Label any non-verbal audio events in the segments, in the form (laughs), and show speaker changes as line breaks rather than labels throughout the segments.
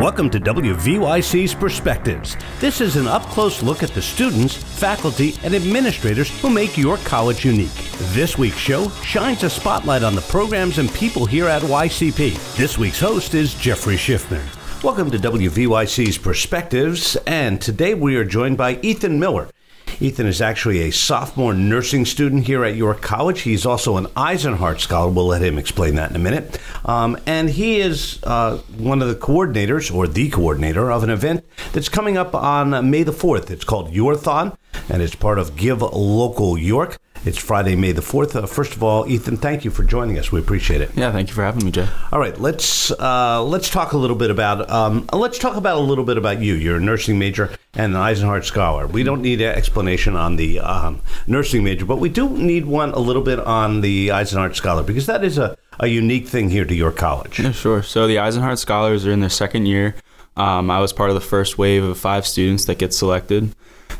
Welcome to WVYC's Perspectives. This is an up close look at the students, faculty, and administrators who make your college unique. This week's show shines a spotlight on the programs and people here at YCP. This week's host is Jeffrey Schiffman. Welcome to WVYC's Perspectives, and today we are joined by Ethan Miller. Ethan is actually a sophomore nursing student here at York College. He's also an Eisenhart Scholar. We'll let him explain that in a minute. Um, and he is uh, one of the coordinators, or the coordinator, of an event that's coming up on May the 4th. It's called Yor-Thon, and it's part of Give Local York. It's Friday, May the 4th. Uh, first of all, Ethan, thank you for joining us. We appreciate it.
Yeah, thank you for having me, Jay.
All right, let's uh, let's talk a little bit about um, let's talk about a little bit about you. You're a nursing major and an Eisenhart scholar. We don't need an explanation on the um, nursing major, but we do need one a little bit on the Eisenhart scholar because that is a, a unique thing here to your college.
Yeah, sure. So the Eisenhart scholars are in their second year. Um, I was part of the first wave of five students that get selected.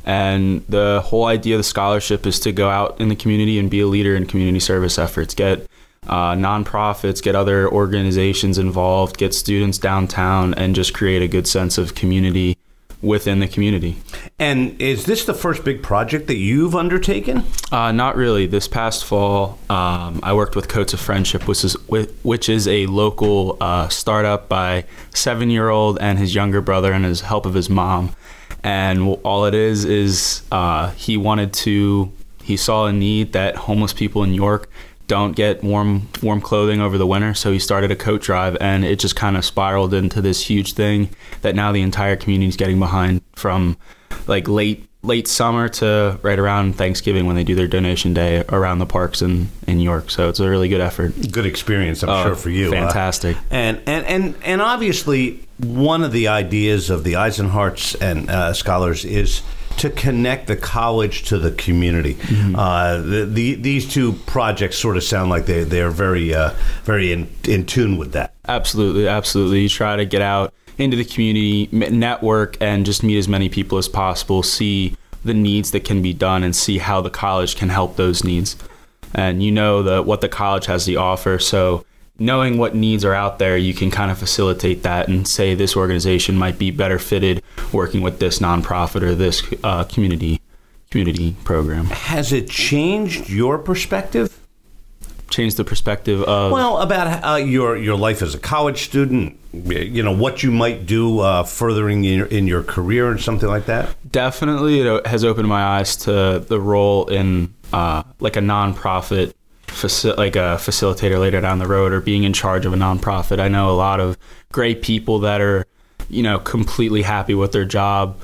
And the whole idea of the scholarship is to go out in the community and be a leader in community service efforts, get uh, nonprofits, get other organizations involved, get students downtown, and just create a good sense of community within the community.
And is this the first big project that you've undertaken?
Uh, not really. This past fall, um, I worked with Coats of Friendship, which is which is a local uh, startup by seven year old and his younger brother, and his help of his mom and all it is is uh, he wanted to he saw a need that homeless people in York don't get warm warm clothing over the winter. So he started a coat drive and it just kind of spiraled into this huge thing that now the entire community is getting behind from like late late summer to right around Thanksgiving when they do their donation day around the parks in, in York. So it's a really good effort.
Good experience, I'm oh, sure, for you.
Fantastic. Uh,
and, and, and, and obviously, one of the ideas of the Eisenharts and uh, scholars is to connect the college to the community. Mm-hmm. Uh, the, the, these two projects sort of sound like they, they're very, uh, very in, in tune with that.
Absolutely, absolutely. You try to get out into the community, network, and just meet as many people as possible, see the needs that can be done, and see how the college can help those needs. And you know the, what the college has to offer. So, knowing what needs are out there, you can kind of facilitate that and say this organization might be better fitted working with this nonprofit or this uh, community community program.
Has it changed your perspective?
Change the perspective of
well about uh, your your life as a college student you know what you might do uh, furthering in your, in your career and something like that?
Definitely it has opened my eyes to the role in uh, like a nonprofit faci- like a facilitator later down the road or being in charge of a nonprofit. I know a lot of great people that are you know completely happy with their job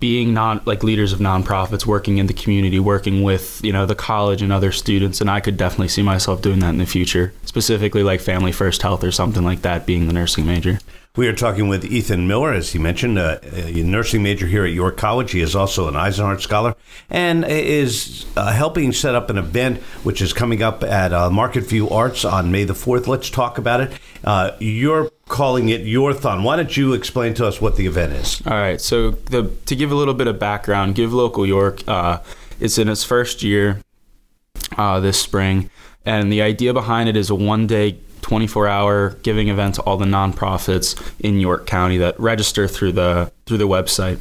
being non like leaders of nonprofits, working in the community, working with you know the college and other students, and I could definitely see myself doing that in the future. Specifically, like Family First Health or something like that, being the nursing major.
We are talking with Ethan Miller, as he mentioned, uh, a nursing major here at York College. He is also an Eisenhart Scholar and is uh, helping set up an event which is coming up at uh, Marketview Arts on May the 4th. Let's talk about it. Uh, you're calling it Yor-Thon. Why don't you explain to us what the event is?
All right. So, the, to give a little bit of background, Give Local York uh, is in its first year uh, this spring. And the idea behind it is a one day 24 hour giving event to all the nonprofits in York County that register through the through the website.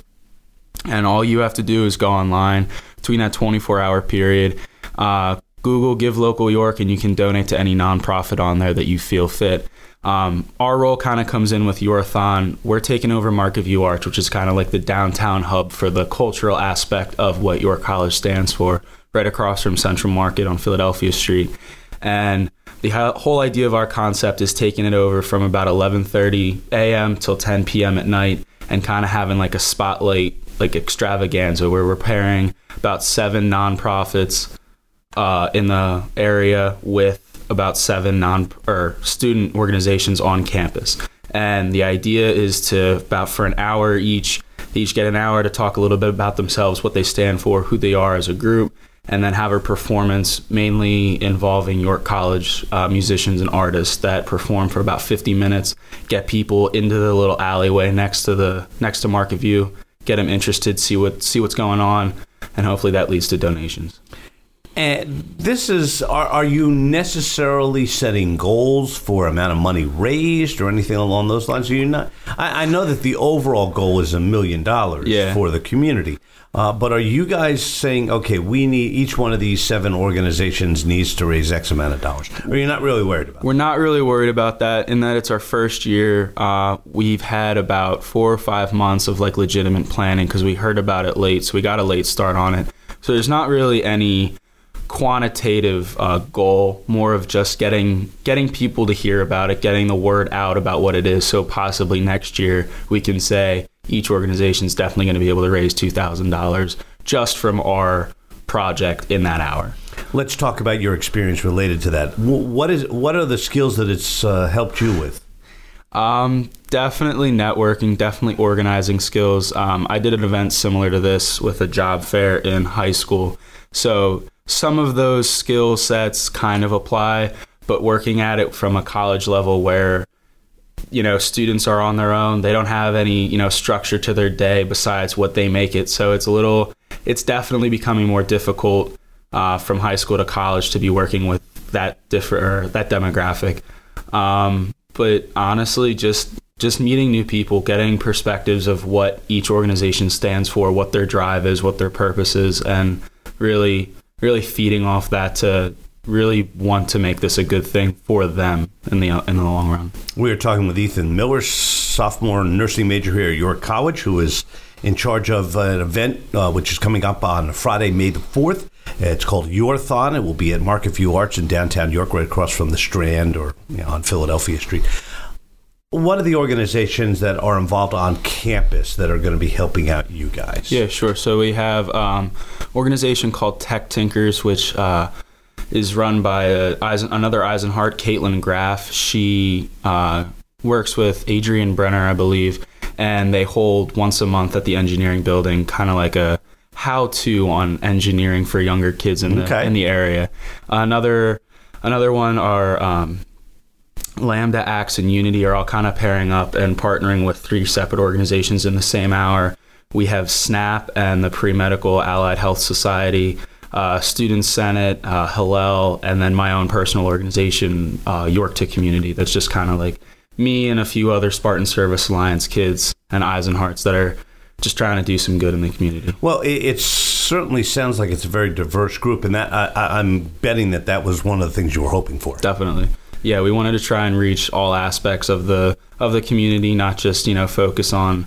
And all you have to do is go online between that 24 hour period, uh, Google Give Local York, and you can donate to any nonprofit on there that you feel fit. Um, our role kind of comes in with Yor-Thon. We're taking over Marketview Arts, which is kind of like the downtown hub for the cultural aspect of what York College stands for, right across from Central Market on Philadelphia Street. And the whole idea of our concept is taking it over from about 11:30 a.m. till 10 p.m. at night and kind of having like a spotlight like extravaganza where we're pairing about seven nonprofits uh, in the area with about seven non or student organizations on campus. And the idea is to about for an hour each, they each get an hour to talk a little bit about themselves, what they stand for, who they are as a group, and then have a performance mainly involving York College uh, musicians and artists that perform for about 50 minutes, get people into the little alleyway next to the next to Marketview, get them interested, see what see what's going on, and hopefully that leads to donations.
And this is, are, are you necessarily setting goals for amount of money raised or anything along those lines? Are you not? I, I know that the overall goal is a million dollars
Yeah.
for the community. Uh, but are you guys saying, okay, we need each one of these seven organizations needs to raise X amount of dollars? Or you're not really worried about?
We're not really worried about that in that it's our first year. Uh, we've had about four or five months of like legitimate planning because we heard about it late, so we got a late start on it. So there's not really any quantitative uh, goal, more of just getting getting people to hear about it, getting the word out about what it is. So possibly next year we can say each organization is definitely going to be able to raise two thousand dollars just from our project in that hour.
Let's talk about your experience related to that. What is what are the skills that it's uh, helped you with?
Um, definitely networking, definitely organizing skills. Um, I did an event similar to this with a job fair in high school. So some of those skill sets kind of apply, but working at it from a college level where you know students are on their own they don't have any you know structure to their day besides what they make it. So it's a little it's definitely becoming more difficult uh, from high school to college to be working with that different that demographic. Um, but honestly just just meeting new people getting perspectives of what each organization stands for what their drive is what their purpose is and really really feeding off that to really want to make this a good thing for them in the in the long run
We are talking with Ethan Miller, sophomore nursing major here at York College, who is in charge of an event uh, which is coming up on Friday, May the 4th. It's called Yor-Thon. It will be at Marketview Arts in downtown York, right across from the Strand or you know, on Philadelphia Street. What are the organizations that are involved on campus that are going to be helping out you guys?
Yeah, sure. So we have um, organization called Tech Tinkers, which uh, is run by uh, Eisen, another Eisenhart, Caitlin Graff. She uh, works with Adrian Brenner, I believe, and they hold once a month at the engineering building, kind of like a how-to on engineering for younger kids in the
Okay.
in the area. Another another one are um, Lambda, Axe, and Unity are all kind of pairing up and partnering with three separate organizations in the same hour. We have SNAP and the Pre Medical Allied Health Society, uh, Student Senate, uh, Hillel, and then my own personal organization, uh, York to Community. That's just kind of like me and a few other Spartan Service Alliance kids and Eisenharts that are just trying to do some good in the community.
Well, it, it certainly sounds like it's a very diverse group, and that I, I, I'm betting that that was one of the things you were hoping for.
definitely yeah we wanted to try and reach all aspects of the of the community not just you know focus on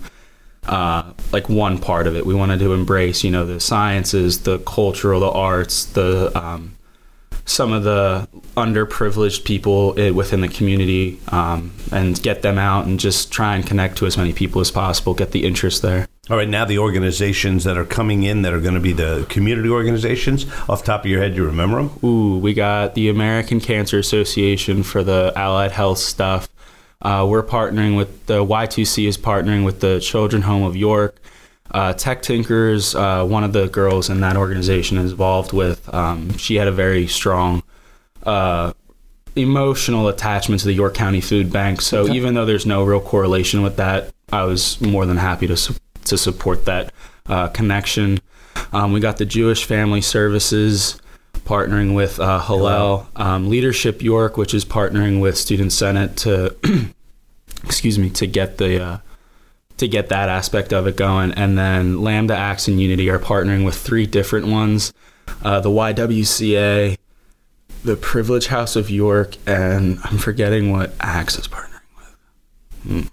uh, like one part of it. We wanted to embrace you know the sciences the cultural the arts the um, some of the underprivileged people within the community um, and get them out and just try and connect to as many people as possible get the interest there
All right, now the organizations that are coming in that are going to be the community organizations. Off the top of your head, you remember them?
Ooh, we got the American Cancer Association for the allied health stuff. Uh, we're partnering with the Y2C is partnering with the Children Home of York. Uh, Tech Tinkers, uh, one of the girls in that organization is involved with. Um, she had a very strong uh, emotional attachment to the York County Food Bank. So even though there's no real correlation with that, I was more than happy to su- to support that uh, connection. Um, we got the Jewish Family Services partnering with uh, Hillel, um, Leadership York, which is partnering with Student Senate to, (clears throat) excuse me, to get the uh, to get that aspect of it going, and then Lambda, Axe, and Unity are partnering with three different ones: uh, the YWCA, the Privilege House of York, and I'm forgetting what Axe is partnering with.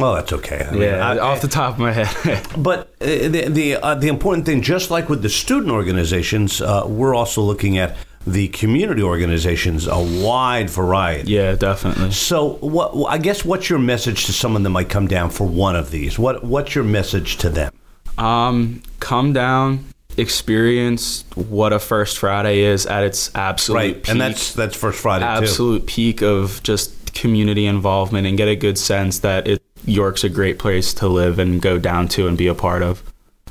Well, that's okay. I mean,
Yeah,
I-
off the top of my head. (laughs)
But uh, the the, uh, the important thing, just like with the student organizations, uh, we're also looking at the community organizations, a wide variety.
yeah, definitely.
So, what I guess what's your message to someone that might come down for one of these? What what's your message to them?
Um, come down, experience what a First Friday is at its absolute
Right,
peak,
and that's that's First Friday too.
absolute peak of just community involvement and get a good sense that it York's a great place to live and go down to and be a part of.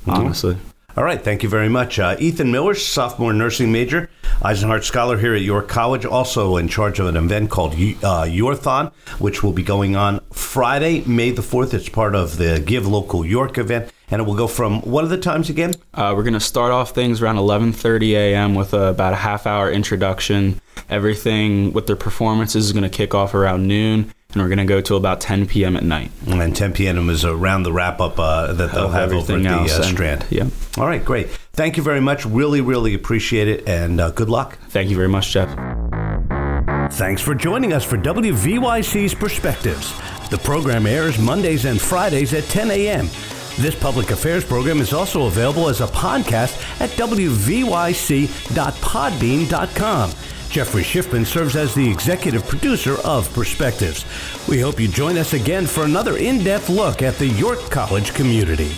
Honestly,
All right, thank you very much. Uh, Ethan Miller, sophomore nursing major, Eisenhart Scholar here at York College, also in charge of an event called uh, Yor-Thon, which will be going on Friday, May the 4th. It's part of the Give Local York event, and it will go from what are the times again?
Uh, we're going to start off things around 11:30 a.m. with a, about a half hour introduction. Everything with their performances is going to kick off around noon, and we're going to go till about 10 p.m. at night.
And 10 p.m. is around the wrap up uh, that they'll have over at the uh,
and-
Strand.
Yeah.
All right, great. Thank you very much. Really, really appreciate it, and uh, good luck.
Thank you very much, Jeff.
Thanks for joining us for WVYC's Perspectives. The program airs Mondays and Fridays at 10 a.m. This public affairs program is also available as a podcast at wvyc.podbean.com. Jeffrey Schiffman serves as the executive producer of Perspectives. We hope you join us again for another in depth look at the York College community.